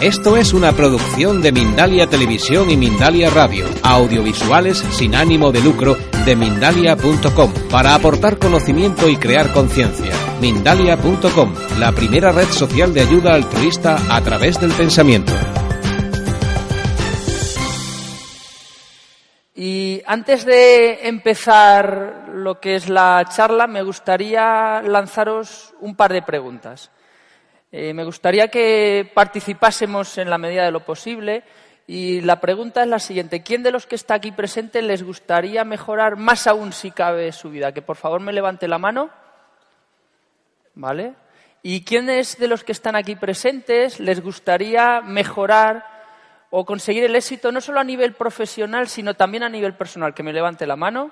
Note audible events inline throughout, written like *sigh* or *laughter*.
Esto es una producción de Mindalia Televisión y Mindalia Radio, audiovisuales sin ánimo de lucro de mindalia.com, para aportar conocimiento y crear conciencia. Mindalia.com, la primera red social de ayuda altruista a través del pensamiento. Y antes de empezar lo que es la charla, me gustaría lanzaros un par de preguntas. Eh, me gustaría que participásemos en la medida de lo posible y la pregunta es la siguiente. ¿Quién de los que está aquí presente les gustaría mejorar más aún si cabe su vida? Que por favor me levante la mano. ¿Vale? ¿Y quiénes de los que están aquí presentes les gustaría mejorar o conseguir el éxito no solo a nivel profesional, sino también a nivel personal? Que me levante la mano.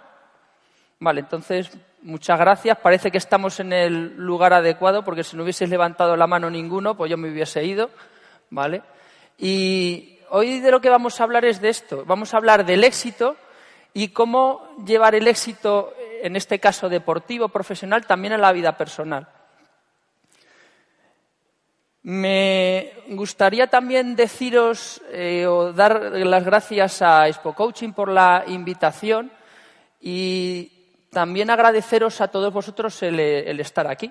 Vale, entonces, muchas gracias. Parece que estamos en el lugar adecuado, porque si no hubieseis levantado la mano ninguno, pues yo me hubiese ido. ¿Vale? Y hoy de lo que vamos a hablar es de esto. Vamos a hablar del éxito y cómo llevar el éxito, en este caso deportivo, profesional, también a la vida personal. Me gustaría también deciros eh, o dar las gracias a Expo Coaching por la invitación y también agradeceros a todos vosotros el, estar aquí.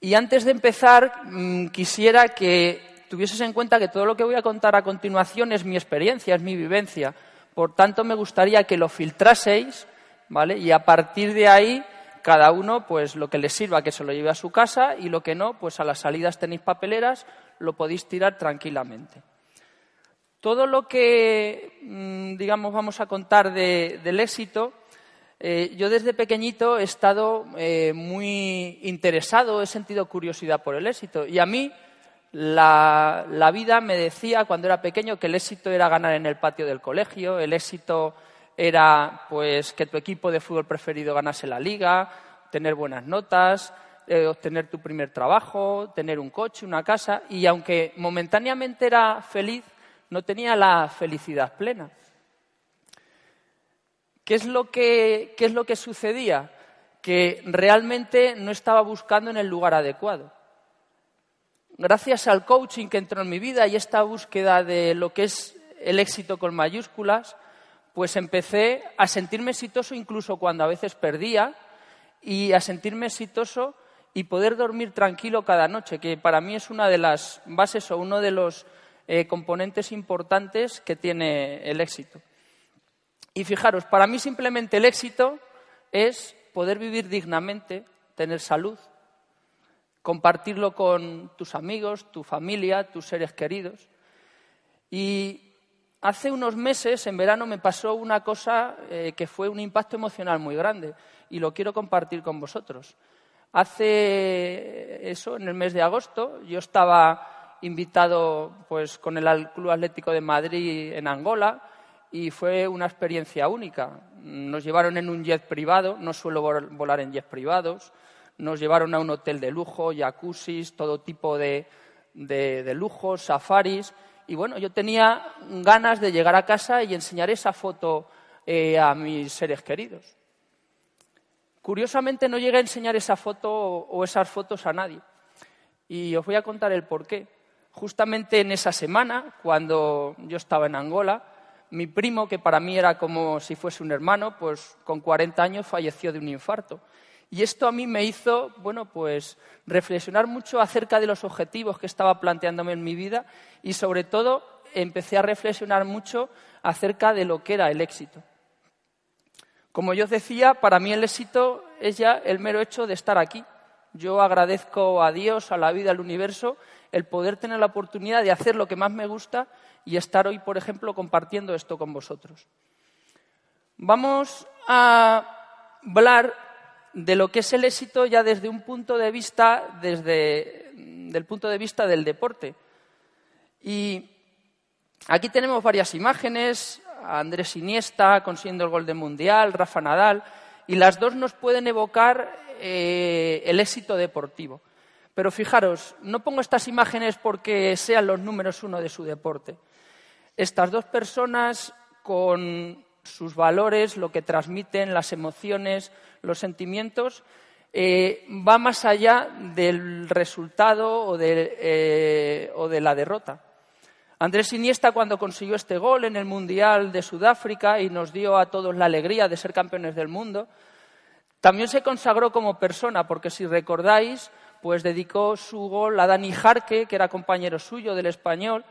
Y antes de empezar, mm, quisiera que tuvieses en cuenta que todo lo que voy a contar a continuación es mi experiencia, es mi vivencia. Por tanto, me gustaría que lo filtraseis, ¿vale? Y a partir de ahí, cada uno, pues lo que le sirva, que se lo lleve a su casa y lo que no, pues a las salidas tenéis papeleras, lo podéis tirar tranquilamente. Todo lo que, mm, digamos, vamos a contar del éxito eh, yo desde pequeñito he estado eh, muy interesado, he sentido curiosidad por el éxito. Y a mí la, vida me decía cuando era pequeño que el éxito era ganar en el patio del colegio, el éxito era pues que tu equipo de fútbol preferido ganase la liga, tener buenas notas, eh, obtener tu primer trabajo, tener un coche, una casa. Y aunque momentáneamente era feliz, no tenía la felicidad plena. ¿Qué es lo que, es lo que sucedía? Que realmente no estaba buscando en el lugar adecuado. Gracias al coaching que entró en mi vida y esta búsqueda de lo que es el éxito con mayúsculas, pues empecé a sentirme exitoso incluso cuando a veces perdía y a sentirme exitoso y poder dormir tranquilo cada noche, que para mí es una de las bases o uno de los eh, componentes importantes que tiene el éxito. Y fijaros, para mí simplemente el éxito es poder vivir dignamente, tener salud, compartirlo con tus amigos, tu familia, tus seres queridos. Y hace unos meses, en verano, me pasó una cosa eh, que fue un impacto emocional muy grande y lo quiero compartir con vosotros. Hace eso, en el mes de agosto, yo estaba invitado pues, con el Club Atlético de Madrid en Angola y fue una experiencia única. Nos llevaron en un jet privado, no suelo volar en jets privados, nos llevaron a un hotel de lujo, jacuzzis, todo tipo de, de, lujos, safaris. Y bueno, yo tenía ganas de llegar a casa y enseñar esa foto eh, a mis seres queridos. Curiosamente no llegué a enseñar esa foto o esas fotos a nadie. Y os voy a contar el porqué. Justamente en esa semana, cuando yo estaba en Angola, mi primo, que para mí era como si fuese un hermano, pues con 40 años falleció de un infarto. Y esto a mí me hizo, bueno, pues reflexionar mucho acerca de los objetivos que estaba planteándome en mi vida y sobre todo empecé a reflexionar mucho acerca de lo que era el éxito. Como yo os decía, para mí el éxito es ya el mero hecho de estar aquí. Yo agradezco a Dios, a la vida, al universo, el poder tener la oportunidad de hacer lo que más me gusta y estar hoy, por ejemplo, compartiendo esto con vosotros. Vamos a hablar de lo que es el éxito ya desde un punto de vista desde, del punto de vista del deporte. Y aquí tenemos varias imágenes, Andrés Iniesta consiguiendo el gol del Mundial, Rafa Nadal, y las dos nos pueden evocar eh, el éxito deportivo. Pero fijaros, no pongo estas imágenes porque sean los números uno de su deporte. Estas dos personas con sus valores, lo que transmiten, las emociones, los sentimientos, eh, va más allá del resultado o de, eh, o de la derrota. Andrés Iniesta, cuando consiguió este gol en el Mundial de Sudáfrica y nos dio a todos la alegría de ser campeones del mundo, también se consagró como persona, porque si recordáis, pues dedicó su gol a Dani Jarque, que era compañero suyo del español,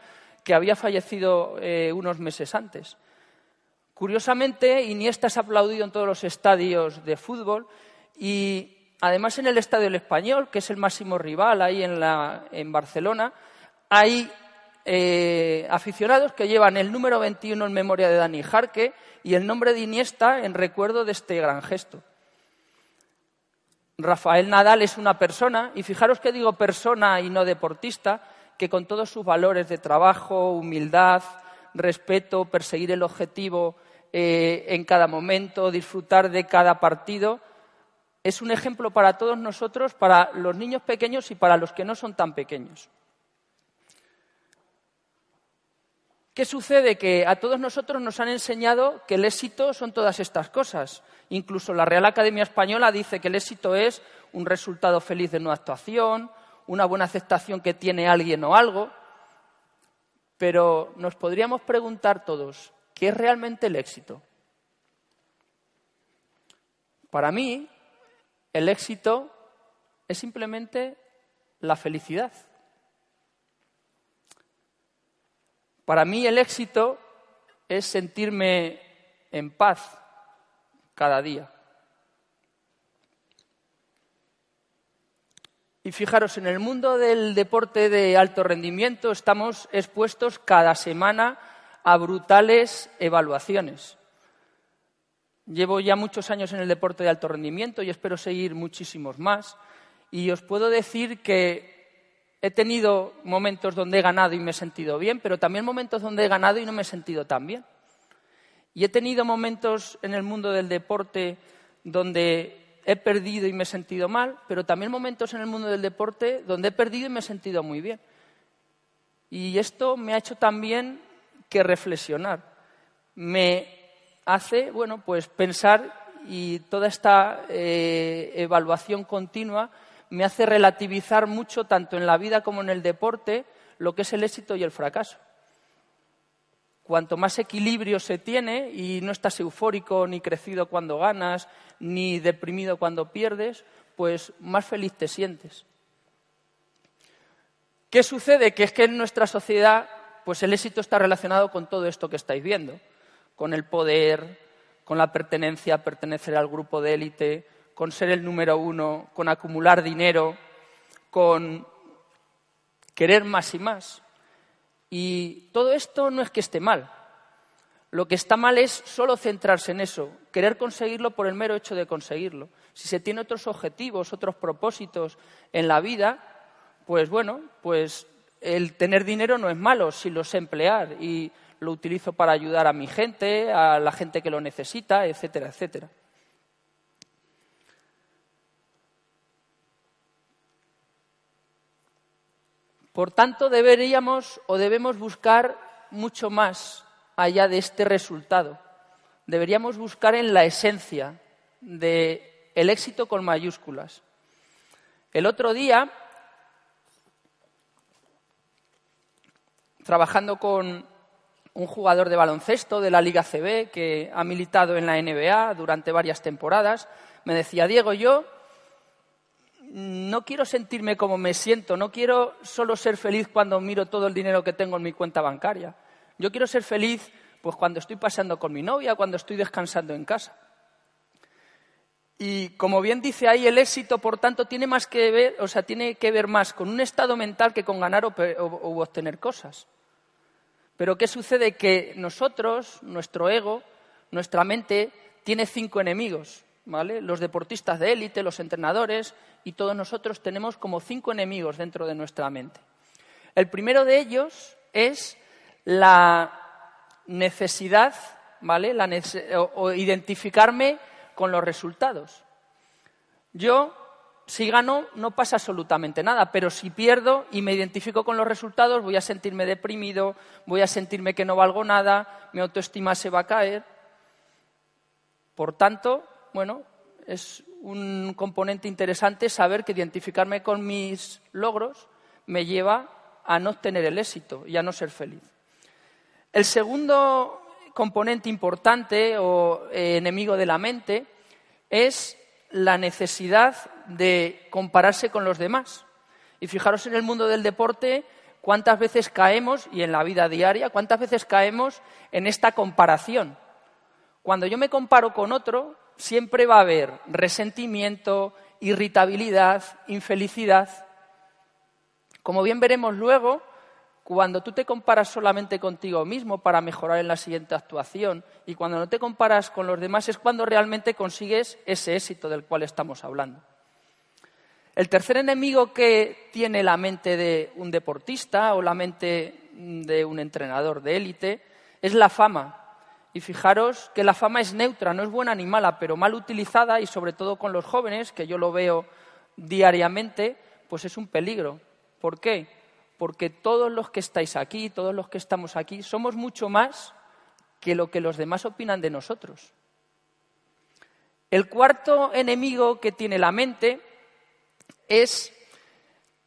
que había fallecido eh, unos meses antes. Curiosamente, Iniesta es aplaudido en todos los estadios de fútbol y además en el Estadio del Español, que es el máximo rival ahí en, en Barcelona, hay eh, aficionados que llevan el número 21 en memoria de Dani Jarque y el nombre de Iniesta en recuerdo de este gran gesto. Rafael Nadal es una persona, y fijaros que digo persona y no deportista, que con todos sus valores de trabajo, humildad, respeto, perseguir el objetivo eh, en cada momento, disfrutar de cada partido, es un ejemplo para todos nosotros, para los niños pequeños y para los que no son tan pequeños. ¿Qué sucede? Que a todos nosotros nos han enseñado que el éxito son todas estas cosas. Incluso la Real Academia Española dice que el éxito es un resultado feliz de una actuación, una buena aceptación que tiene alguien o algo. Pero nos podríamos preguntar todos, ¿qué es realmente el éxito? Para mí, el éxito es simplemente la felicidad. Para mí el éxito es sentirme en paz cada día. Y fijaros, en el mundo del deporte de alto rendimiento estamos expuestos cada semana a brutales evaluaciones. Llevo ya muchos años en el deporte de alto rendimiento y espero seguir muchísimos más. Y os puedo decir que He tenido momentos donde he ganado y me he sentido bien, pero también momentos donde he ganado y no me he sentido tan bien. Y he tenido momentos en el mundo del deporte donde he perdido y me he sentido mal, pero también momentos en el mundo del deporte donde he perdido y me he sentido muy bien. Y esto me ha hecho también que reflexionar. Me hace, bueno, pues pensar y toda esta eh, evaluación continua me hace relativizar mucho, tanto en la vida como en el deporte, lo que es el éxito y el fracaso. Cuanto más equilibrio se tiene y no estás eufórico ni crecido cuando ganas, ni deprimido cuando pierdes, pues más feliz te sientes. ¿Qué sucede? Que es que en nuestra sociedad, pues el éxito está relacionado con todo esto que estáis viendo, con el poder, con la pertenencia, pertenecer al grupo de élite, con ser el número uno, con acumular dinero, con querer más y más. Y todo esto no es que esté mal. Lo que está mal es solo centrarse en eso, querer conseguirlo por el mero hecho de conseguirlo. Si se tiene otros objetivos, otros propósitos en la vida, pues bueno, pues el tener dinero no es malo si lo sé emplear y lo utilizo para ayudar a mi gente, a la gente que lo necesita, etcétera, etcétera. Por tanto, deberíamos o debemos buscar mucho más allá de este resultado. Deberíamos buscar en la esencia del éxito con mayúsculas. El otro día, trabajando con un jugador de baloncesto de la Liga CB que ha militado en la NBA durante varias temporadas, me decía, Diego, yo no quiero sentirme como me siento, no quiero solo ser feliz cuando miro todo el dinero que tengo en mi cuenta bancaria. Yo quiero ser feliz pues cuando estoy pasando con mi novia, cuando estoy descansando en casa. Y como bien dice ahí, el éxito, por tanto, tiene más que ver, o sea, tiene que ver más con un estado mental que con ganar o, o obtener cosas. Pero ¿qué sucede? Que nosotros, nuestro ego, nuestra mente, tiene cinco enemigos. ¿Vale? Los deportistas de élite, los entrenadores y todos nosotros tenemos como cinco enemigos dentro de nuestra mente. El primero de ellos es la necesidad, ¿vale? o identificarme con los resultados. Yo, si gano, no pasa absolutamente nada, pero si pierdo y me identifico con los resultados, voy a sentirme deprimido, voy a sentirme que no valgo nada, mi autoestima se va a caer. Por tanto, bueno, es un componente interesante saber que identificarme con mis logros me lleva a no tener el éxito y a no ser feliz. El segundo componente importante o eh, enemigo de la mente es la necesidad de compararse con los demás. Y fijaros en el mundo del deporte cuántas veces caemos, y en la vida diaria, cuántas veces caemos en esta comparación. Cuando yo me comparo con otro, siempre va a haber resentimiento, irritabilidad, infelicidad. Como bien veremos luego, cuando tú te comparas solamente contigo mismo para mejorar en la siguiente actuación y cuando no te comparas con los demás es cuando realmente consigues ese éxito del cual estamos hablando. El tercer enemigo que tiene la mente de un deportista o la mente de un entrenador de élite es la fama. Y fijaros que la fama es neutra, no es buena ni mala, pero mal utilizada y sobre todo con los jóvenes, que yo lo veo diariamente, pues es un peligro. ¿Por qué? Porque todos los que estáis aquí, todos los que estamos aquí, somos mucho más que lo que los demás opinan de nosotros. El cuarto enemigo que tiene la mente es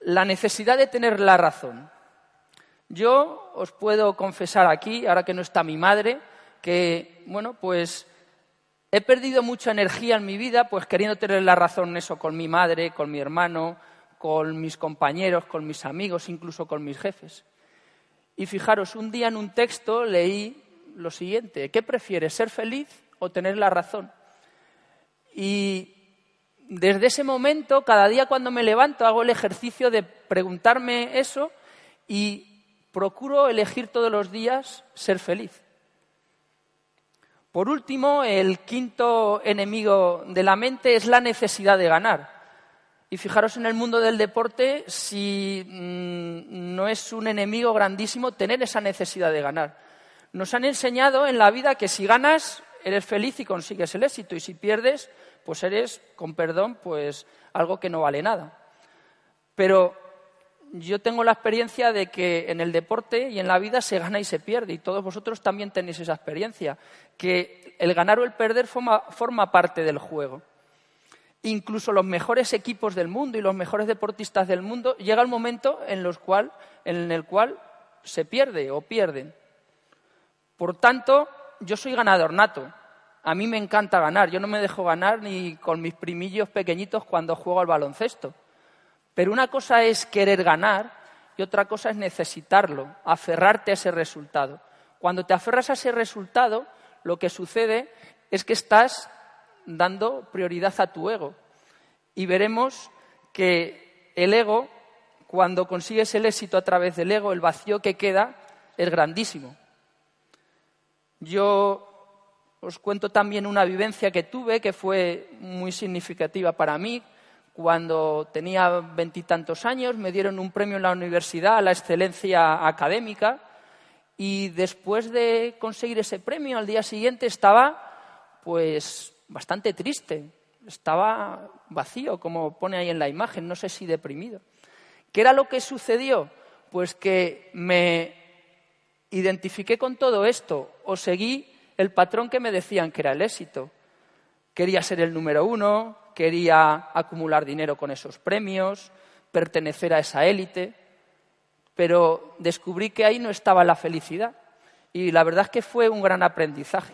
la necesidad de tener la razón. Yo os puedo confesar aquí, ahora que no está mi madre, que, bueno, pues he perdido mucha energía en mi vida, pues queriendo tener la razón en eso con mi madre, con mi hermano, con mis compañeros, con mis amigos, incluso con mis jefes. Y fijaros, un día en un texto leí lo siguiente, ¿qué prefieres, ser feliz o tener la razón? Y desde ese momento, cada día cuando me levanto, hago el ejercicio de preguntarme eso y procuro elegir todos los días ser feliz. Por último, el quinto enemigo de la mente es la necesidad de ganar. Y fijaros en el mundo del deporte si mm, no es un enemigo grandísimo tener esa necesidad de ganar. Nos han enseñado en la vida que si ganas eres feliz y consigues el éxito y si pierdes pues eres, con perdón, pues algo que no vale nada. Pero yo tengo la experiencia de que en el deporte y en la vida se gana y se pierde, y todos vosotros también tenéis esa experiencia, que el ganar o el perder forma, parte del juego. Incluso los mejores equipos del mundo y los mejores deportistas del mundo llega el momento en, en el cual se pierde o pierden. Por tanto, yo soy ganador nato. A mí me encanta ganar. Yo no me dejo ganar ni con mis primillos pequeñitos cuando juego al baloncesto. Pero una cosa es querer ganar y otra cosa es necesitarlo, aferrarte a ese resultado. Cuando te aferras a ese resultado, lo que sucede es que estás dando prioridad a tu ego. Y veremos que el ego, cuando consigues el éxito a través del ego, el vacío que queda es grandísimo. Yo os cuento también una vivencia que tuve que fue muy significativa para mí. Cuando tenía veintitantos años me dieron un premio en la universidad a la excelencia académica y después de conseguir ese premio al día siguiente estaba pues bastante triste, estaba vacío, como pone ahí en la imagen, no sé si deprimido. ¿Qué era lo que sucedió? Pues que me identifiqué con todo esto o seguí el patrón que me decían que era el éxito. Quería ser el número uno, quería acumular dinero con esos premios, pertenecer a esa élite, pero descubrí que ahí no estaba la felicidad y la verdad es que fue un gran aprendizaje.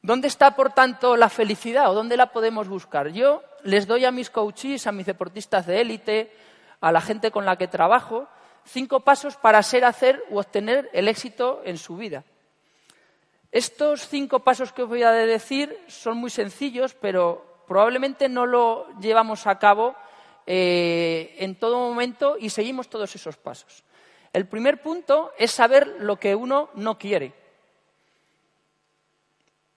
¿Dónde está, por tanto, la felicidad o dónde la podemos buscar? Yo les doy a mis coaches, a mis deportistas de élite, a la gente con la que trabajo, cinco pasos para ser, hacer u obtener el éxito en su vida. Estos cinco pasos que os voy a decir son muy sencillos, pero probablemente no lo llevamos a cabo eh, en todo momento y seguimos todos esos pasos. El primer punto es saber lo que uno no quiere.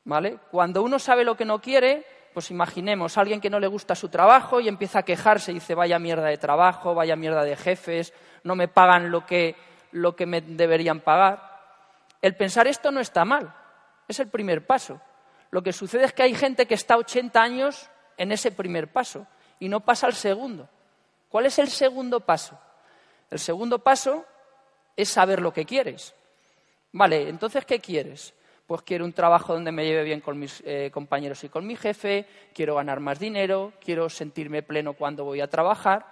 ¿Vale? Cuando uno sabe lo que no quiere, pues imaginemos a alguien que no le gusta su trabajo y empieza a quejarse y dice vaya mierda de trabajo, vaya mierda de jefes, no me pagan lo que, lo que me deberían pagar. El pensar esto no está mal, es el primer paso. Lo que sucede es que hay gente que está 80 años en ese primer paso y no pasa al segundo. ¿Cuál es el segundo paso? El segundo paso es saber lo que quieres. Vale, entonces, ¿qué quieres? Pues quiero un trabajo donde me lleve bien con mis eh, compañeros y con mi jefe, quiero ganar más dinero, quiero sentirme pleno cuando voy a trabajar.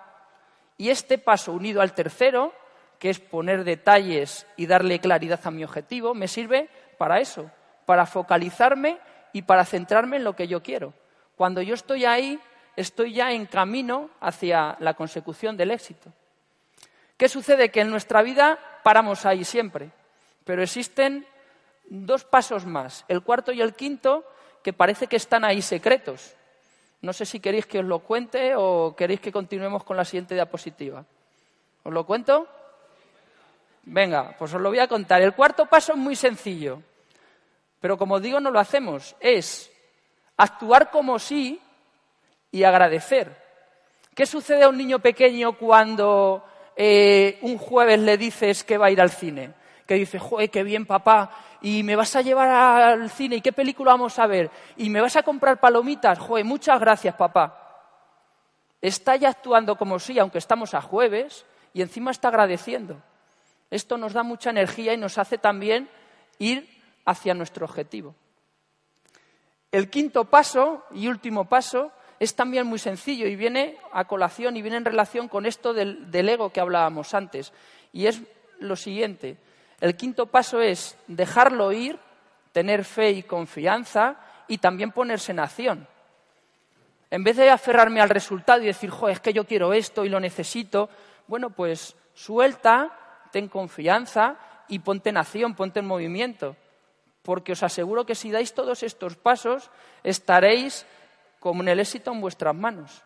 Y este paso, unido al tercero, que es poner detalles y darle claridad a mi objetivo, me sirve para eso, para focalizarme y para centrarme en lo que yo quiero. Cuando yo estoy ahí, estoy ya en camino hacia la consecución del éxito. ¿Qué sucede? Que en nuestra vida paramos ahí siempre, pero existen dos pasos más, el cuarto y el quinto, que parece que están ahí secretos. No sé si queréis que os lo cuente o queréis que continuemos con la siguiente diapositiva. ¿Os lo cuento? Venga, pues os lo voy a contar. El cuarto paso es muy sencillo. Pero como digo, no lo hacemos. Es actuar como sí y agradecer. ¿Qué sucede a un niño pequeño cuando eh, un jueves le dices que va a ir al cine? Que dice, joder, qué bien papá, y me vas a llevar al cine, ¿y qué película vamos a ver? ¿Y me vas a comprar palomitas? Joder, muchas gracias papá. Está ya actuando como sí, aunque estamos a jueves, y encima está agradeciendo. Esto nos da mucha energía y nos hace también ir hacia nuestro objetivo. El quinto paso y último paso es también muy sencillo y viene a colación y viene en relación con esto del, ego que hablábamos antes. Y es lo siguiente. El quinto paso es dejarlo ir, tener fe y confianza y también ponerse en acción. En vez de aferrarme al resultado y decir, jo, es que yo quiero esto y lo necesito, bueno, pues suelta, ten confianza y ponte en acción, ponte en movimiento porque os aseguro que si dais todos estos pasos estaréis como en el éxito en vuestras manos.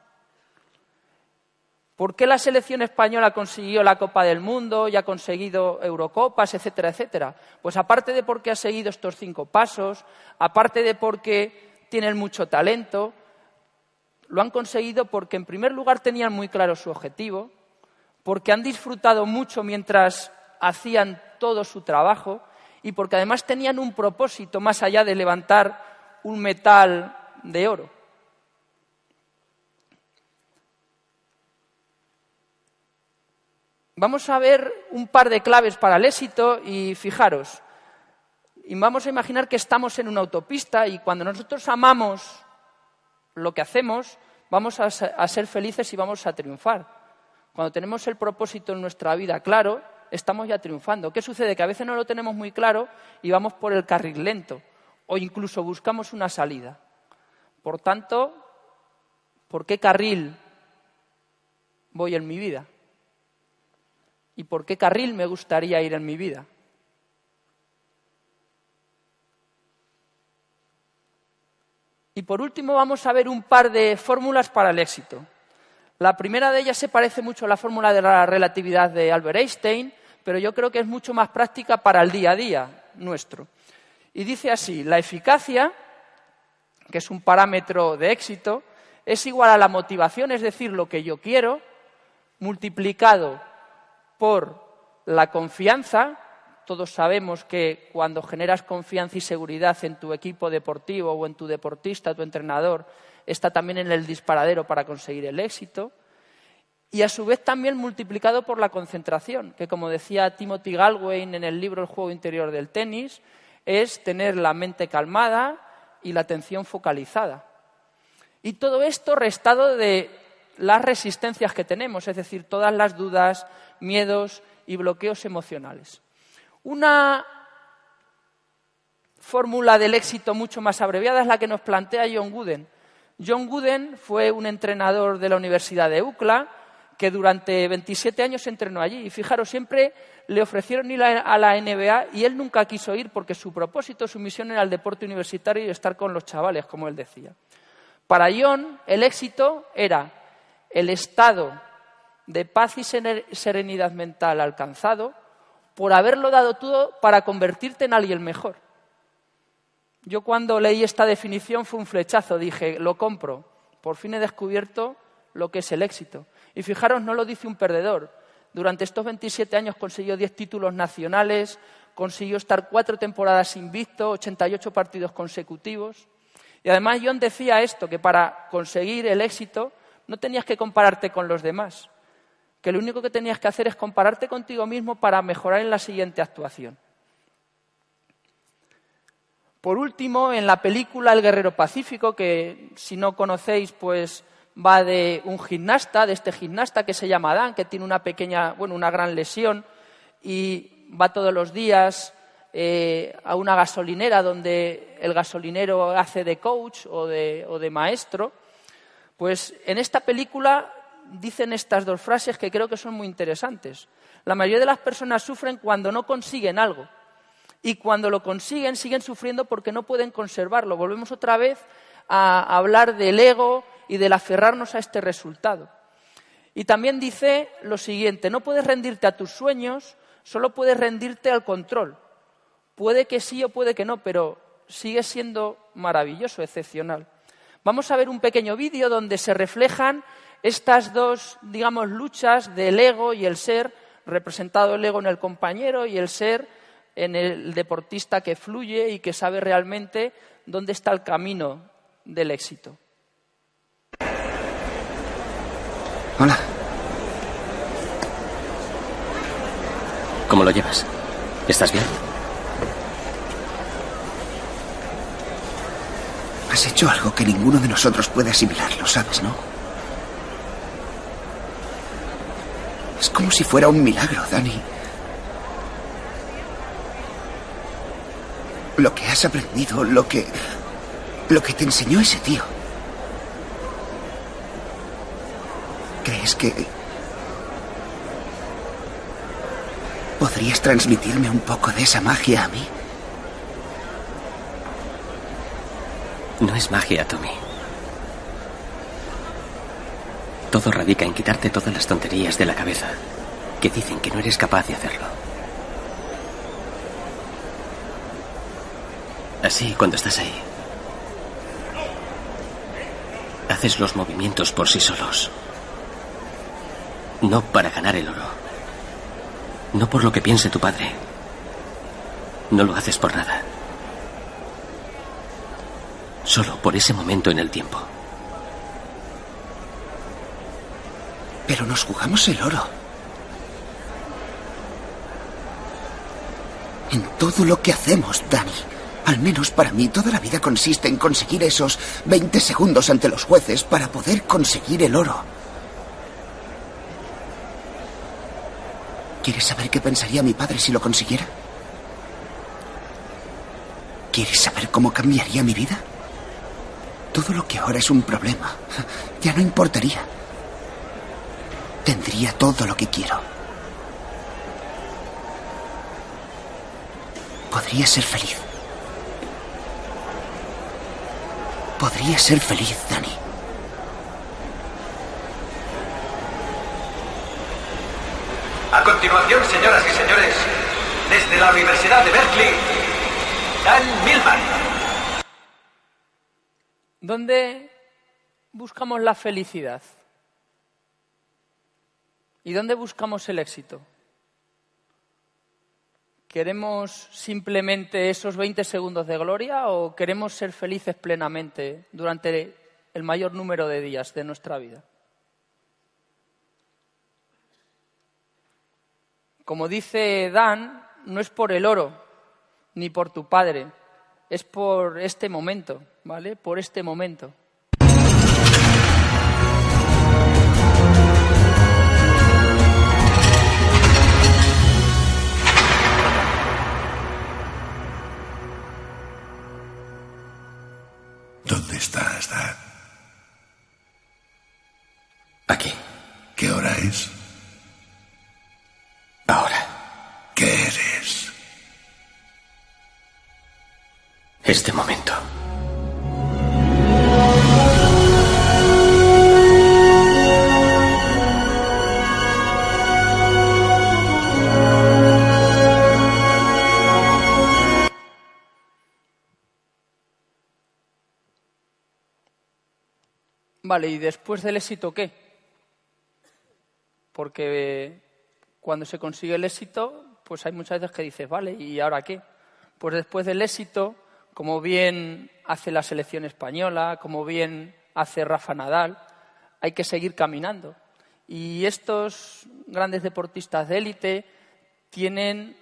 ¿Por qué la selección española consiguió la Copa del Mundo y ha conseguido Eurocopas, etcétera, etcétera? Pues aparte de porque ha seguido estos cinco pasos, aparte de porque tienen mucho talento, lo han conseguido porque en primer lugar tenían muy claro su objetivo, porque han disfrutado mucho mientras hacían todo su trabajo y porque además tenían un propósito más allá de levantar un metal de oro. Vamos a ver un par de claves para el éxito y fijaros, y vamos a imaginar que estamos en una autopista y cuando nosotros amamos lo que hacemos, vamos a ser felices y vamos a triunfar. Cuando tenemos el propósito en nuestra vida claro, estamos ya triunfando. ¿Qué sucede? Que a veces no lo tenemos muy claro y vamos por el carril lento o incluso buscamos una salida. Por tanto, ¿por qué carril voy en mi vida? ¿Y por qué carril me gustaría ir en mi vida? Y por último vamos a ver un par de fórmulas para el éxito. La primera de ellas se parece mucho a la fórmula de la relatividad de Albert Einstein, pero yo creo que es mucho más práctica para el día a día nuestro. Y dice así, la eficacia, que es un parámetro de éxito, es igual a la motivación, es decir, lo que yo quiero, multiplicado por la confianza. Todos sabemos que cuando generas confianza y seguridad en tu equipo deportivo o en tu deportista, tu entrenador, está también en el disparadero para conseguir el éxito y a su vez también multiplicado por la concentración, que como decía Timothy Galway en el libro El juego interior del tenis, es tener la mente calmada y la atención focalizada. Y todo esto restado de las resistencias que tenemos, es decir, todas las dudas, miedos y bloqueos emocionales. Una fórmula del éxito mucho más abreviada es la que nos plantea John Wooden. John Wooden fue un entrenador de la Universidad de UCLA, que durante 27 años entrenó allí. Y fijaros, siempre le ofrecieron ir a la NBA y él nunca quiso ir porque su propósito, su misión era el deporte universitario y estar con los chavales, como él decía. Para John, el éxito era el estado de paz y serenidad mental alcanzado por haberlo dado todo para convertirte en alguien mejor. Yo cuando leí esta definición fue un flechazo, dije, lo compro, por fin he descubierto lo que es el éxito. Y fijaros, no lo dice un perdedor. Durante estos 27 años consiguió 10 títulos nacionales, consiguió estar cuatro temporadas invicto, 88 partidos consecutivos. Y además John decía esto, que para conseguir el éxito no tenías que compararte con los demás, que lo único que tenías que hacer es compararte contigo mismo para mejorar en la siguiente actuación. Por último, en la película El Guerrero Pacífico, que si no conocéis, pues va de un gimnasta, de este gimnasta que se llama Dan, que tiene una pequeña, bueno, una gran lesión y va todos los días eh, a una gasolinera donde el gasolinero hace de coach o de, o de maestro. Pues en esta película dicen estas dos frases que creo que son muy interesantes. La mayoría de las personas sufren cuando no consiguen algo y cuando lo consiguen siguen sufriendo porque no pueden conservarlo. Volvemos otra vez a hablar del ego y del aferrarnos a este resultado. Y también dice lo siguiente, no puedes rendirte a tus sueños, solo puedes rendirte al control. Puede que sí o puede que no, pero sigue siendo maravilloso, excepcional. Vamos a ver un pequeño vídeo donde se reflejan estas dos, digamos, luchas del ego y el ser, representado el ego en el compañero y el ser en el deportista que fluye y que sabe realmente dónde está el camino del éxito. Hola. ¿Cómo lo llevas? ¿Estás bien? Has hecho algo que ninguno de nosotros puede asimilar, lo sabes, ¿no? Como si fuera un milagro, Dani. Lo que has aprendido, lo que. lo que te enseñó ese tío. ¿Crees que. podrías transmitirme un poco de esa magia a mí? No es magia, Tommy. Todo radica en quitarte todas las tonterías de la cabeza que dicen que no eres capaz de hacerlo. Así, cuando estás ahí, haces los movimientos por sí solos. No para ganar el oro. No por lo que piense tu padre. No lo haces por nada. Solo por ese momento en el tiempo. Pero nos jugamos el oro. En todo lo que hacemos, Dani. Al menos para mí, toda la vida consiste en conseguir esos 20 segundos ante los jueces para poder conseguir el oro. ¿Quieres saber qué pensaría mi padre si lo consiguiera? ¿Quieres saber cómo cambiaría mi vida? Todo lo que ahora es un problema ya no importaría. Tendría todo lo que quiero. Podría ser feliz. Podría ser feliz, Dani. A continuación, señoras y señores, desde la Universidad de Berkeley, Dan Milman. ¿Dónde buscamos la felicidad? ¿Y dónde buscamos el éxito? ¿Queremos simplemente esos 20 segundos de gloria o queremos ser felices plenamente durante el mayor número de días de nuestra vida? Como dice Dan, no es por el oro ni por tu padre, es por este momento, ¿vale? Por este momento. este momento. Vale, ¿y después del éxito qué? Porque eh, cuando se consigue el éxito, pues hay muchas veces que dices, vale, ¿y ahora qué? Pues después del éxito como bien hace la selección española, como bien hace Rafa Nadal, hay que seguir caminando. Y estos grandes deportistas de élite tienen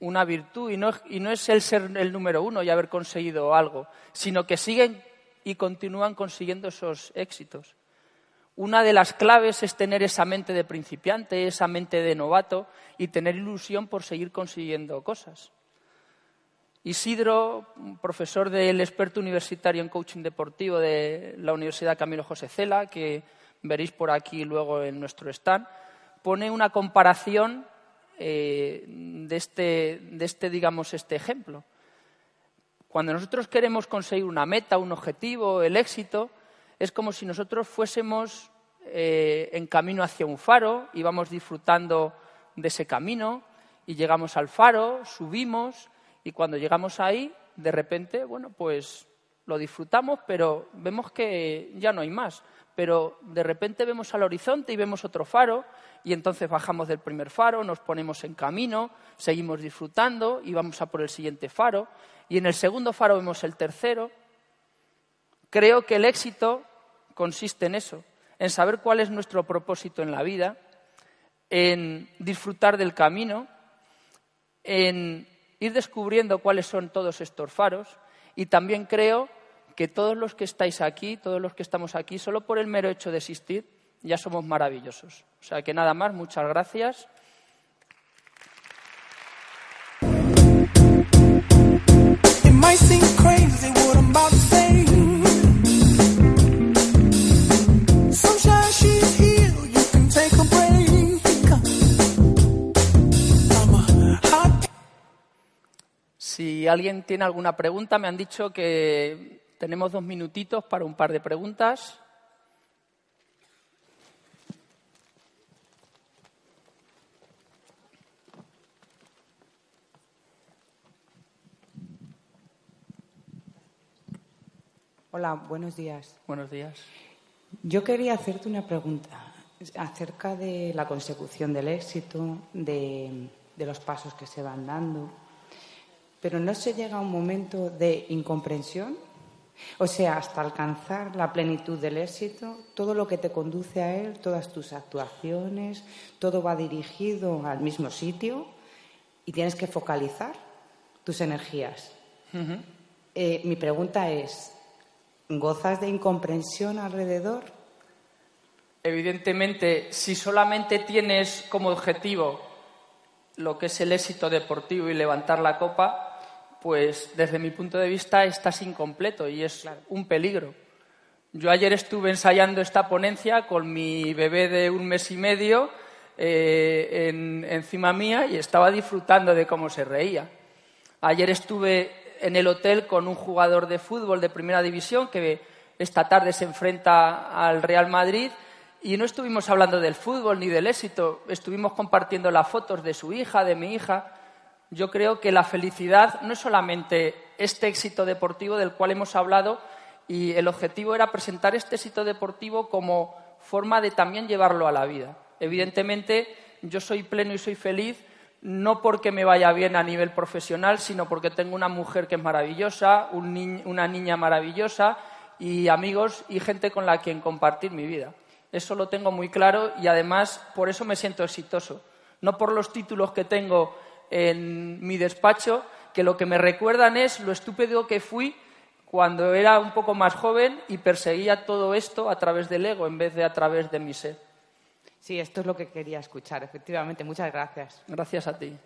una virtud y no, es el ser el número uno y haber conseguido algo, sino que siguen y continúan consiguiendo esos éxitos. Una de las claves es tener esa mente de principiante, esa mente de novato y tener ilusión por seguir consiguiendo cosas. Isidro, profesor del experto universitario en coaching deportivo de la Universidad Camilo José Cela, que veréis por aquí luego en nuestro stand, pone una comparación eh, de, este, de este, digamos, este ejemplo. Cuando nosotros queremos conseguir una meta, un objetivo, el éxito, es como si nosotros fuésemos eh, en camino hacia un faro y vamos disfrutando de ese camino y llegamos al faro, subimos y cuando llegamos ahí, de repente, bueno, pues lo disfrutamos, pero vemos que ya no hay más. Pero de repente vemos al horizonte y vemos otro faro y entonces bajamos del primer faro, nos ponemos en camino, seguimos disfrutando y vamos a por el siguiente faro y en el segundo faro vemos el tercero. Creo que el éxito consiste en eso, en saber cuál es nuestro propósito en la vida, en disfrutar del camino, en ir descubriendo cuáles son todos estos faros y también creo que todos los que estáis aquí, todos los que estamos aquí, solo por el mero hecho de existir, ya somos maravillosos. O sea que nada más, muchas gracias. Si alguien tiene alguna pregunta, me han dicho que tenemos dos minutitos para un par de preguntas. Hola, buenos días. Buenos días. Yo quería hacerte una pregunta acerca de la consecución del éxito, de, los pasos que se van dando, pero ¿no se llega a un momento de incomprensión? O sea, hasta alcanzar la plenitud del éxito, todo lo que te conduce a él, todas tus actuaciones, todo va dirigido al mismo sitio y tienes que focalizar tus energías. Eh, mi pregunta es, ¿Gozas de incomprensión alrededor? Evidentemente, si solamente tienes como objetivo lo que es el éxito deportivo y levantar la copa, pues desde mi punto de vista estás incompleto y es un peligro. Yo ayer estuve ensayando esta ponencia con mi bebé de un mes y medio eh, encima mía y estaba disfrutando de cómo se reía. Ayer estuve en el hotel con un jugador de fútbol de primera división que esta tarde se enfrenta al Real Madrid y no estuvimos hablando del fútbol ni del éxito, estuvimos compartiendo las fotos de su hija, de mi hija. Yo creo que la felicidad no es solamente este éxito deportivo del cual hemos hablado y el objetivo era presentar este éxito deportivo como forma de también llevarlo a la vida. Evidentemente, yo soy pleno y soy feliz no porque me vaya bien a nivel profesional, sino porque tengo una mujer que es maravillosa, una niña maravillosa y amigos y gente con la quien compartir mi vida. Eso lo tengo muy claro y además por eso me siento exitoso. No por los títulos que tengo en mi despacho, que lo que me recuerdan es lo estúpido que fui cuando era un poco más joven y perseguía todo esto a través del ego en vez de a través de mi ser. Sí, esto es lo que quería escuchar, efectivamente. Muchas gracias. Gracias a ti.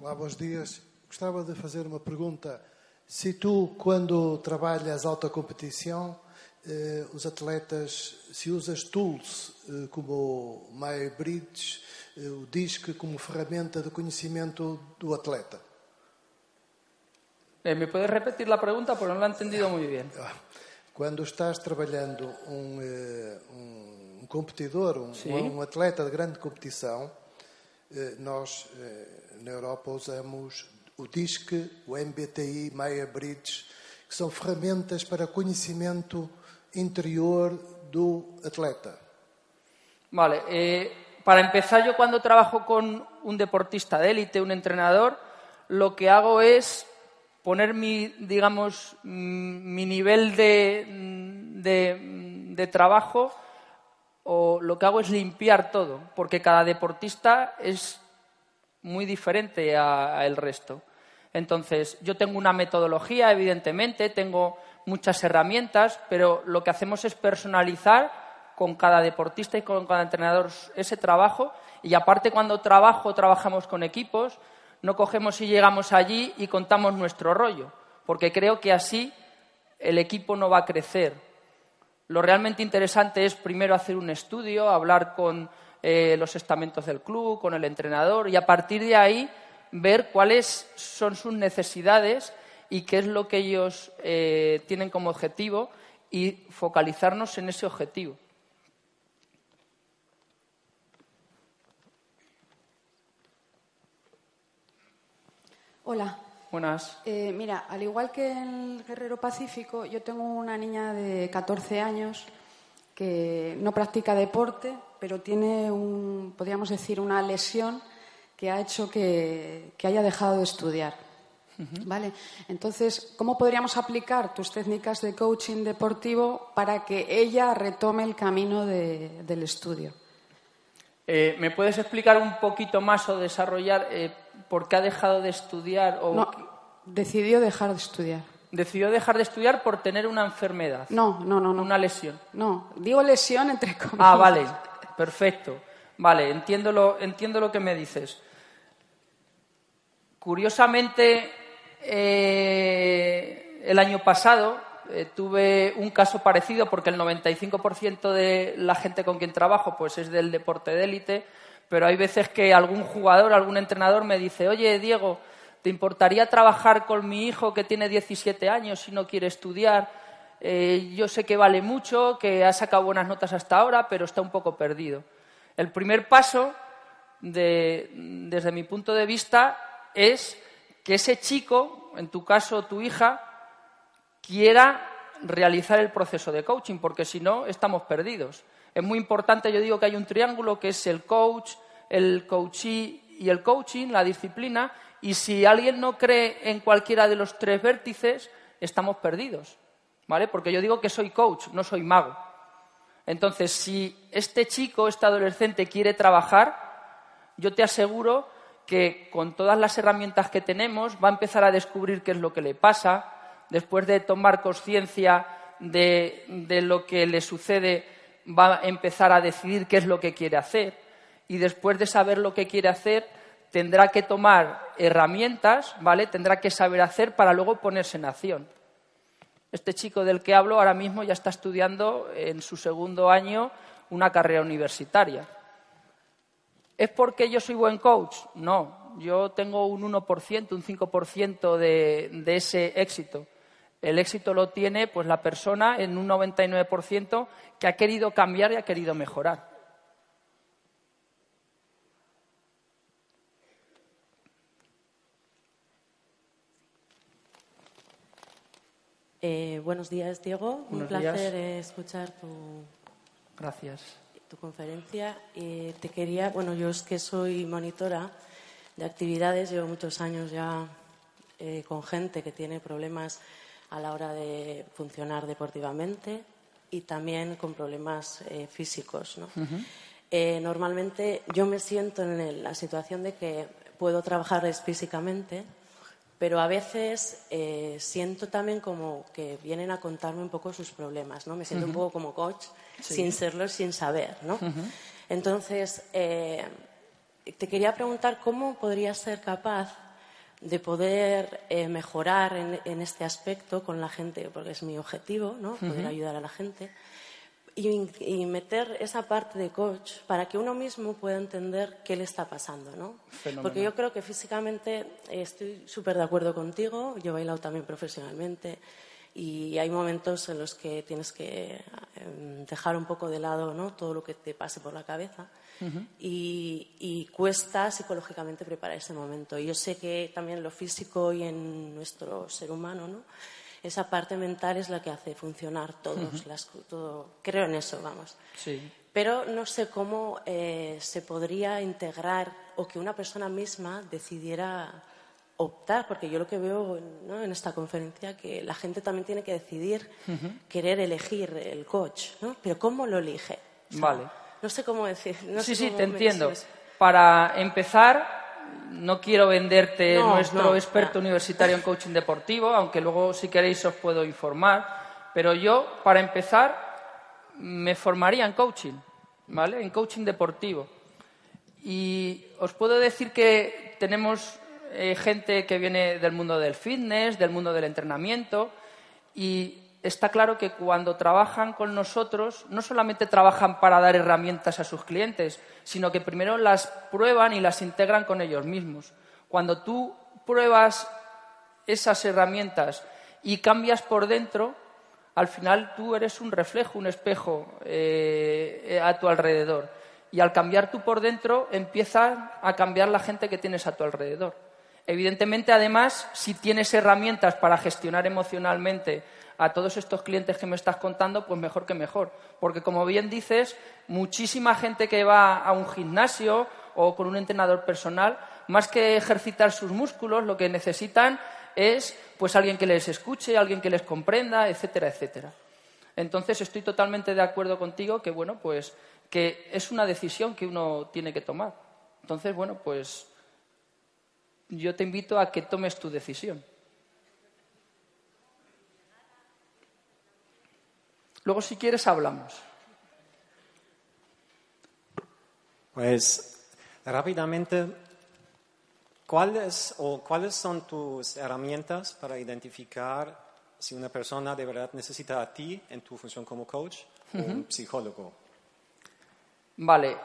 Olá, bons dias. Gostava de fazer uma pergunta. Se tu, quando trabalhas alta competição, eh, os atletas, se usas tools eh, como MyBridge, o DISC como ferramenta de conhecimento do atleta? Eh, ¿Me puedes repetir la pregunta? Porque no la he entendido muy bien. Ah. Quando estás trabalhando um, eh, um, um competidor, um, um, atleta de grande competição, eh, nós na Europa usamos o DISC, o MBTI, Meia Bridge, que são ferramentas para conhecimento interior do atleta. Vale, eh, para empezar, yo cuando trabajo con un deportista de élite, un entrenador, lo que hago es poner mi, digamos, mm, mi nivel de, de, de trabajo o lo que hago es limpiar todo, porque cada deportista es muy diferente al resto. Entonces, yo tengo una metodología, evidentemente, tengo muchas herramientas, pero lo que hacemos es personalizar con cada deportista y con cada entrenador ese trabajo. Y aparte, cuando trabajo, trabajamos con equipos, no cogemos y llegamos allí y contamos nuestro rollo, porque creo que así el equipo no va a crecer, lo realmente interesante es primero hacer un estudio, hablar con eh, los estamentos del club, con el entrenador y a partir de ahí ver cuáles son sus necesidades y qué es lo que ellos eh, tienen como objetivo y focalizarnos en ese objetivo. Hola, Buenas. Eh, mira, al igual que en el Guerrero Pacífico, yo tengo una niña de 14 años que no practica deporte, pero tiene, un, podríamos decir, una lesión que ha hecho que, haya dejado de estudiar. ¿Vale? Entonces, ¿cómo podríamos aplicar tus técnicas de coaching deportivo para que ella retome el camino del estudio? Eh, ¿Me puedes explicar un poquito más o desarrollar eh, por qué ha dejado de estudiar? O... No, decidió dejar de estudiar. Decidió dejar de estudiar por tener una enfermedad. No, no, no, no. Una lesión. No, digo lesión entre *laughs* comillas. Ah, vale, perfecto. Vale, entiendo lo, entiendo lo que me dices. Curiosamente, eh, el año pasado eh, tuve un caso parecido porque el 95% de la gente con quien trabajo pues es del deporte de élite pero hay veces que algún jugador, algún entrenador me dice, oye, Diego, ¿te importaría trabajar con mi hijo que tiene 17 años y no quiere estudiar? Eh, yo sé que vale mucho, que ha sacado buenas notas hasta ahora, pero está un poco perdido. El primer paso, desde mi punto de vista, es que ese chico, en tu caso tu hija, quiera realizar el proceso de coaching, porque si no, estamos perdidos. Es muy importante, yo digo que hay un triángulo que es el coach, el coachee y el coaching, la disciplina, y si alguien no cree en cualquiera de los tres vértices, estamos perdidos, ¿vale? Porque yo digo que soy coach, no soy mago. Entonces, si este chico, este adolescente quiere trabajar, yo te aseguro que con todas las herramientas que tenemos va a empezar a descubrir qué es lo que le pasa, después de tomar conciencia de, de, lo que le sucede, va a empezar a decidir qué es lo que quiere hacer y después de saber lo que quiere hacer tendrá que tomar herramientas, ¿vale? Tendrá que saber hacer para luego ponerse en acción. Este chico del que hablo ahora mismo ya está estudiando en su segundo año una carrera universitaria. ¿Es porque yo soy buen coach? No, yo tengo un 1%, un 5% de, de ese éxito. El éxito lo tiene pues la persona en un 99% que ha querido cambiar y ha querido mejorar. Eh, buenos días, Diego. Un placer escuchar tu, Gracias. tu conferencia. Eh, te quería, bueno, yo es que soy monitora de actividades, llevo muchos años ya eh, con gente que tiene problemas a la hora de funcionar deportivamente y también con problemas eh, físicos. Eh, normalmente yo me siento en la situación de que puedo trabajar físicamente, pero a veces eh, siento también como que vienen a contarme un poco sus problemas, ¿no? Me siento un poco como coach, sin serlo, sin saber, ¿no? Entonces, te quería preguntar cómo podría ser capaz de poder eh, mejorar en, este aspecto con la gente, porque es mi objetivo, ¿no? Poder ayudar a la gente. Y, meter esa parte de coach para que uno mismo pueda entender qué le está pasando, ¿no? Porque yo creo que físicamente estoy súper de acuerdo contigo, yo he bailado también profesionalmente y hay momentos en los que tienes que em, dejar un poco de lado ¿no? todo lo que te pase por la cabeza y, cuesta psicológicamente preparar ese momento. Yo sé que también lo físico y en nuestro ser humano, ¿no? esa parte mental es la que hace funcionar todos. las, todo, creo en eso, vamos. Sí. Pero no sé cómo eh, se podría integrar o que una persona misma decidiera optar, porque yo lo que veo ¿no? en esta conferencia que la gente también tiene que decidir querer elegir el coach, ¿no? Pero ¿cómo lo elige? vale. No sé cómo decir. No sí, sé sí, cómo te entiendo. Para empezar, no quiero venderte No, nuestro no, experto universitario en coaching deportivo, aunque luego si queréis os puedo informar, pero yo, para empezar, me formaría en coaching, ¿vale? En coaching deportivo. Y os puedo decir que tenemos eh, gente que viene del mundo del fitness, del mundo del entrenamiento, y está claro que cuando trabajan con nosotros, no solamente trabajan para dar herramientas a sus clientes, sino que primero las prueban y las integran con ellos mismos. Cuando tú pruebas esas herramientas y cambias por dentro, al final tú eres un reflejo, un espejo eh, a tu alrededor. Y al cambiar tú por dentro, empieza a cambiar la gente que tienes a tu alrededor. Evidentemente, además, si tienes herramientas para gestionar emocionalmente a todos estos clientes que me estás contando, pues mejor que mejor. Porque, como bien dices, muchísima gente que va a un gimnasio o con un entrenador personal, más que ejercitar sus músculos, lo que necesitan es pues alguien que les escuche, alguien que les comprenda, etcétera, etcétera. Entonces, estoy totalmente de acuerdo contigo que, bueno, pues que es una decisión que uno tiene que tomar. Entonces, bueno, pues yo te invito a que tomes tu decisión. Luego, si quieres, hablamos. Pues rápidamente, ¿cuáles, o ¿cuáles son tus herramientas para identificar si una persona de verdad necesita a ti en tu función como coach o un psicólogo? Vale,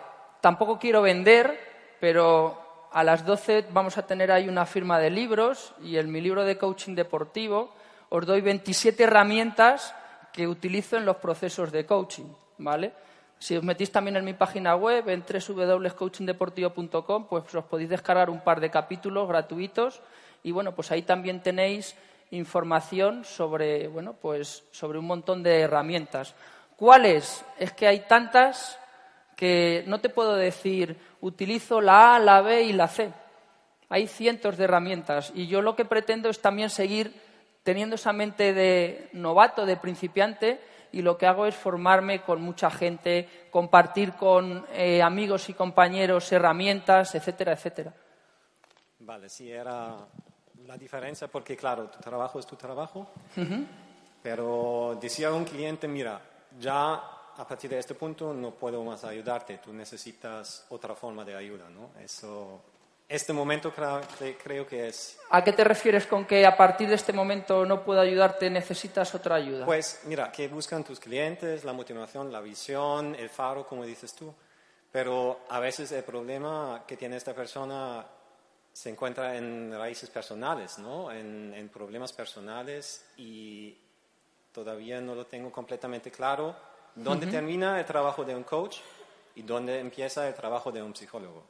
tampoco quiero vender, pero a las 12 vamos a tener ahí una firma de libros y en mi libro de coaching deportivo os doy 27 herramientas que utilizo en los procesos de coaching, ¿vale? Si os metís también en mi página web, en www.coachingdeportivo.com, pues os podéis descargar un par de capítulos gratuitos y bueno, pues ahí también tenéis información sobre, bueno, pues sobre un montón de herramientas. ¿Cuáles? Es que hay tantas que no te puedo decir utilizo la A, la B y la C. Hay cientos de herramientas y yo lo que pretendo es también seguir teniendo esa mente de novato, de principiante, y lo que hago es formarme con mucha gente, compartir con eh, amigos y compañeros herramientas, etcétera, etcétera. Vale, sí era la diferencia porque, claro, tu trabajo es tu trabajo, pero decía un cliente, mira, ya a partir de este punto no puedo más ayudarte, tú necesitas otra forma de ayuda, ¿no? Eso, este momento cra- cre- creo que es ¿A qué te refieres con que a partir de este momento no puedo ayudarte, necesitas otra ayuda? Pues mira, que buscan tus clientes, la motivación, la visión, el faro, como dices tú. Pero a veces el problema que tiene esta persona se encuentra en raíces personales, ¿no? En, en problemas personales y todavía no lo tengo completamente claro dónde termina el trabajo de un coach y dónde empieza el trabajo de un psicólogo.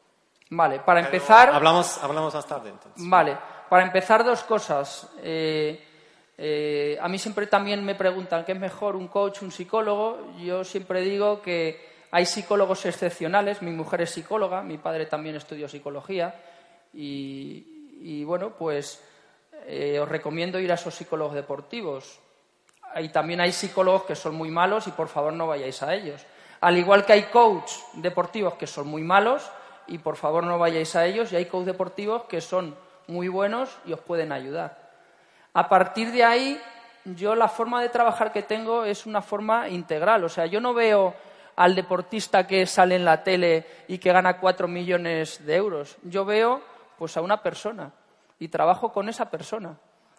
Vale, para Pero empezar. Hablamos, hablamos más tarde entonces. Vale, para empezar dos cosas. Eh, eh, a mí siempre también me preguntan qué es mejor, un coach, un psicólogo. Yo siempre digo que hay psicólogos excepcionales. Mi mujer es psicóloga, mi padre también estudió psicología. Y, y, bueno, pues eh, os recomiendo ir a esos psicólogos deportivos. Y también hay psicólogos que son muy malos y por favor no vayáis a ellos. Al igual que hay coach deportivos que son muy malos y por favor no vayáis a ellos. Y hay coach deportivos que son muy buenos y os pueden ayudar. A partir de ahí, yo la forma de trabajar que tengo es una forma integral. O sea, yo no veo al deportista que sale en la tele y que gana cuatro millones de euros. Yo veo pues a una persona y trabajo con esa persona.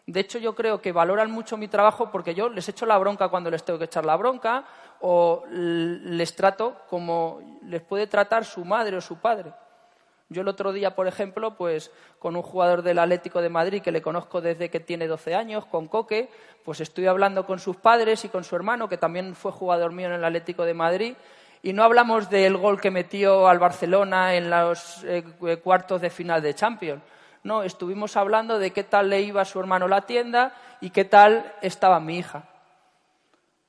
De hecho, yo creo que valoran mucho mi trabajo porque yo les echo la bronca cuando les tengo que echar la bronca o les trato como les puede tratar su madre o su padre. Yo el otro día, por ejemplo, pues con un jugador del Atlético de Madrid que le conozco desde que tiene 12 años, con Coque, pues estoy hablando con sus padres y con su hermano, que también fue jugador mío en el Atlético de Madrid, y no hablamos del gol que metió al Barcelona en los eh, cuartos de final de Champions. No, estuvimos hablando de qué tal le iba a su hermano la tienda y qué tal estaba mi hija.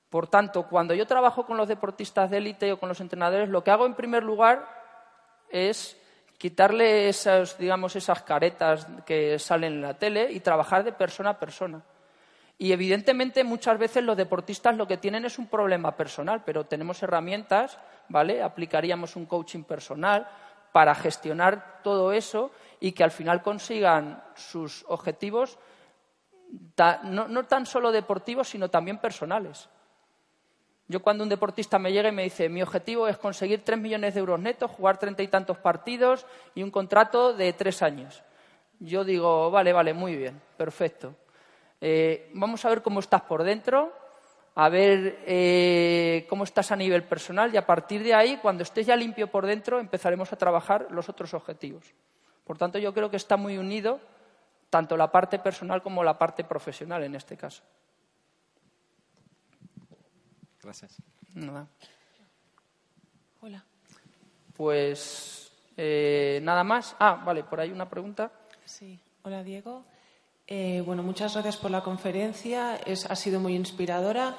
Por tanto, cuando yo trabajo con los deportistas de élite o con los entrenadores, lo que hago en primer lugar es quitarle esas, digamos, esas caretas que salen en la tele y trabajar de persona a persona. Y evidentemente muchas veces los deportistas lo que tienen es un problema personal, pero tenemos herramientas, ¿vale? Aplicaríamos un coaching personal para gestionar todo eso y que al final consigan sus objetivos no, tan solo deportivos, sino también personales. Yo cuando un deportista me llega y me dice, mi objetivo es conseguir tres millones de euros netos, jugar treinta y tantos partidos y un contrato de tres años. Yo digo, vale, vale, muy bien, perfecto. Eh, vamos a ver cómo estás por dentro, a ver eh, cómo estás a nivel personal y a partir de ahí, cuando estés ya limpio por dentro, empezaremos a trabajar los otros objetivos. Por tanto, yo creo que está muy unido tanto la parte personal como la parte profesional en este caso. Gracias. Nada. Hola. Pues eh, nada más. Ah, vale, por ahí una pregunta. Sí. Hola, Diego. Eh, bueno, muchas gracias por la conferencia. Es, ha sido muy inspiradora.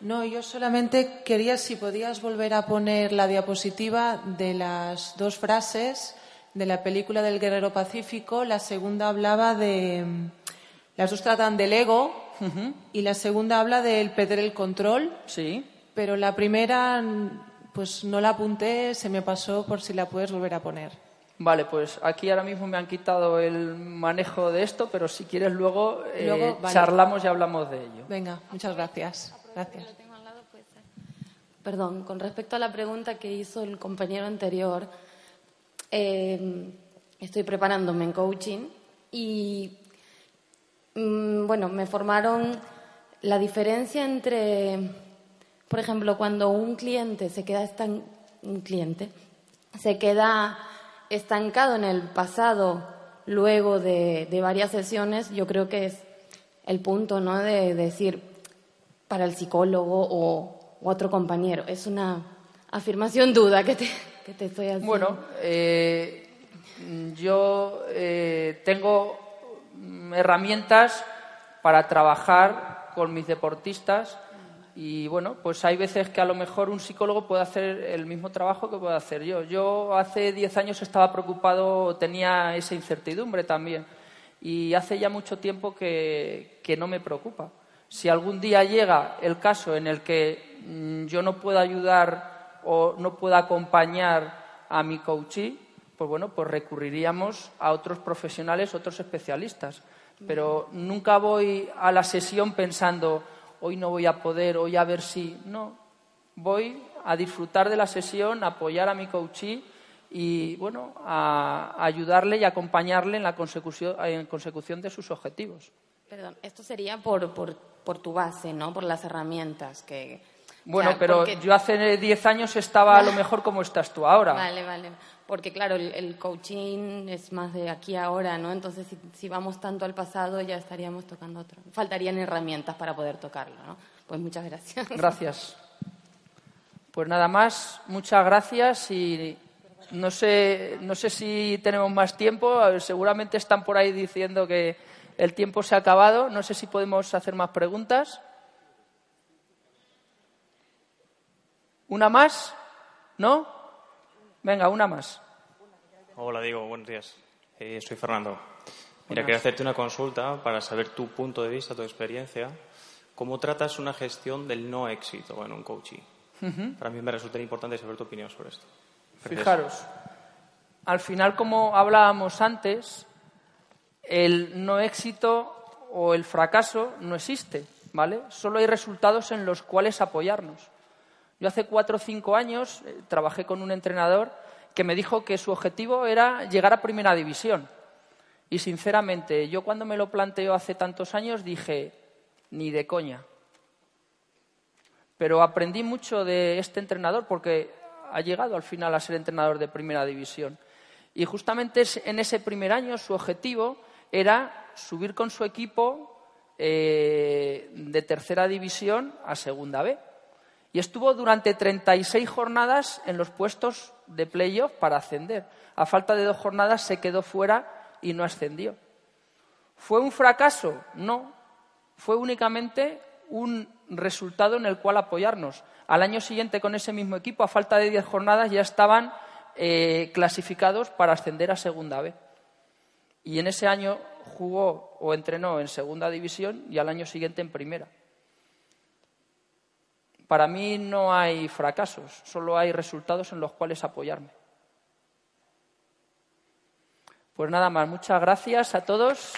No, yo solamente quería si podías volver a poner la diapositiva de las dos frases de la película del Guerrero Pacífico. La segunda hablaba de. Las dos tratan del ego y la segunda habla del perder el control. Sí. Pero la primera, pues no la apunté, se me pasó por si la puedes volver a poner. Vale, pues aquí ahora mismo me han quitado el manejo de esto, pero si quieres luego, eh, charlamos y hablamos de ello. Venga, muchas gracias. Gracias. Perdón, con respecto a la pregunta que hizo el compañero anterior, eh, estoy preparándome en coaching y, mm, bueno, me formaron la diferencia entre, por ejemplo, cuando un cliente se queda un cliente se queda estancado en el pasado luego de, varias sesiones, yo creo que es el punto, ¿no? De, decir para el psicólogo o, otro compañero. Es una afirmación duda que te, Bueno, eh, yo eh, tengo herramientas para trabajar con mis deportistas y bueno, pues hay veces que a lo mejor un psicólogo puede hacer el mismo trabajo que puedo hacer yo. Yo hace 10 años estaba preocupado, tenía esa incertidumbre también. Y hace ya mucho tiempo que, que no me preocupa. Si algún día llega el caso en el que mm, yo no puedo ayudar o no puedo acompañar a mi coachee, pues bueno, pues recurriríamos a otros profesionales, otros especialistas. Pero nunca voy a la sesión pensando, hoy no voy a poder, hoy a ver si. No, voy a disfrutar de la sesión, a apoyar a mi coachee y, bueno, a, ayudarle y acompañarle en la consecución, en consecución de sus objetivos. Perdón, esto sería por, por, por tu base, ¿no? Por las herramientas que... Bueno, pero yo hace 10 años estaba a lo mejor como estás tú ahora. Vale, vale. Porque claro, el, coaching es más de aquí a ahora, ¿no? Entonces, si, vamos tanto al pasado, ya estaríamos tocando otro. Faltarían herramientas para poder tocarlo, ¿no? Pues muchas gracias. Gracias. Pues nada más, muchas gracias y no sé, no sé si tenemos más tiempo. Seguramente están por ahí diciendo que el tiempo se ha acabado. No sé si podemos hacer más preguntas. ¿Una más? ¿No? Venga, una más. Hola, Diego, buenos días. Eh, soy Fernando. Mira, quería hacerte una consulta para saber tu punto de vista, tu experiencia. ¿Cómo tratas una gestión del no éxito en un coaching? Para mí me resulta importante saber tu opinión sobre esto. Fijaros, al final, como hablábamos antes, el no éxito o el fracaso no existe, ¿vale? Solo hay resultados en los cuales apoyarnos. Yo hace cuatro o cinco años eh, trabajé con un entrenador que me dijo que su objetivo era llegar a primera división. Y sinceramente, yo cuando me lo planteó hace tantos años dije, ni de coña. Pero aprendí mucho de este entrenador porque ha llegado al final a ser entrenador de primera división. Y justamente en ese primer año su objetivo era subir con su equipo eh, de tercera división a segunda B y estuvo durante 36 jornadas en los puestos de playoff para ascender. A falta de dos jornadas se quedó fuera y no ascendió. ¿Fue un fracaso? No. Fue únicamente un resultado en el cual apoyarnos. Al año siguiente, con ese mismo equipo, a falta de diez jornadas, ya estaban eh, clasificados para ascender a Segunda B. Y en ese año jugó o entrenó en Segunda División y al año siguiente en Primera. Para mí no hay fracasos, solo hay resultados en los cuales apoyarme. Pues nada más, muchas gracias a todos.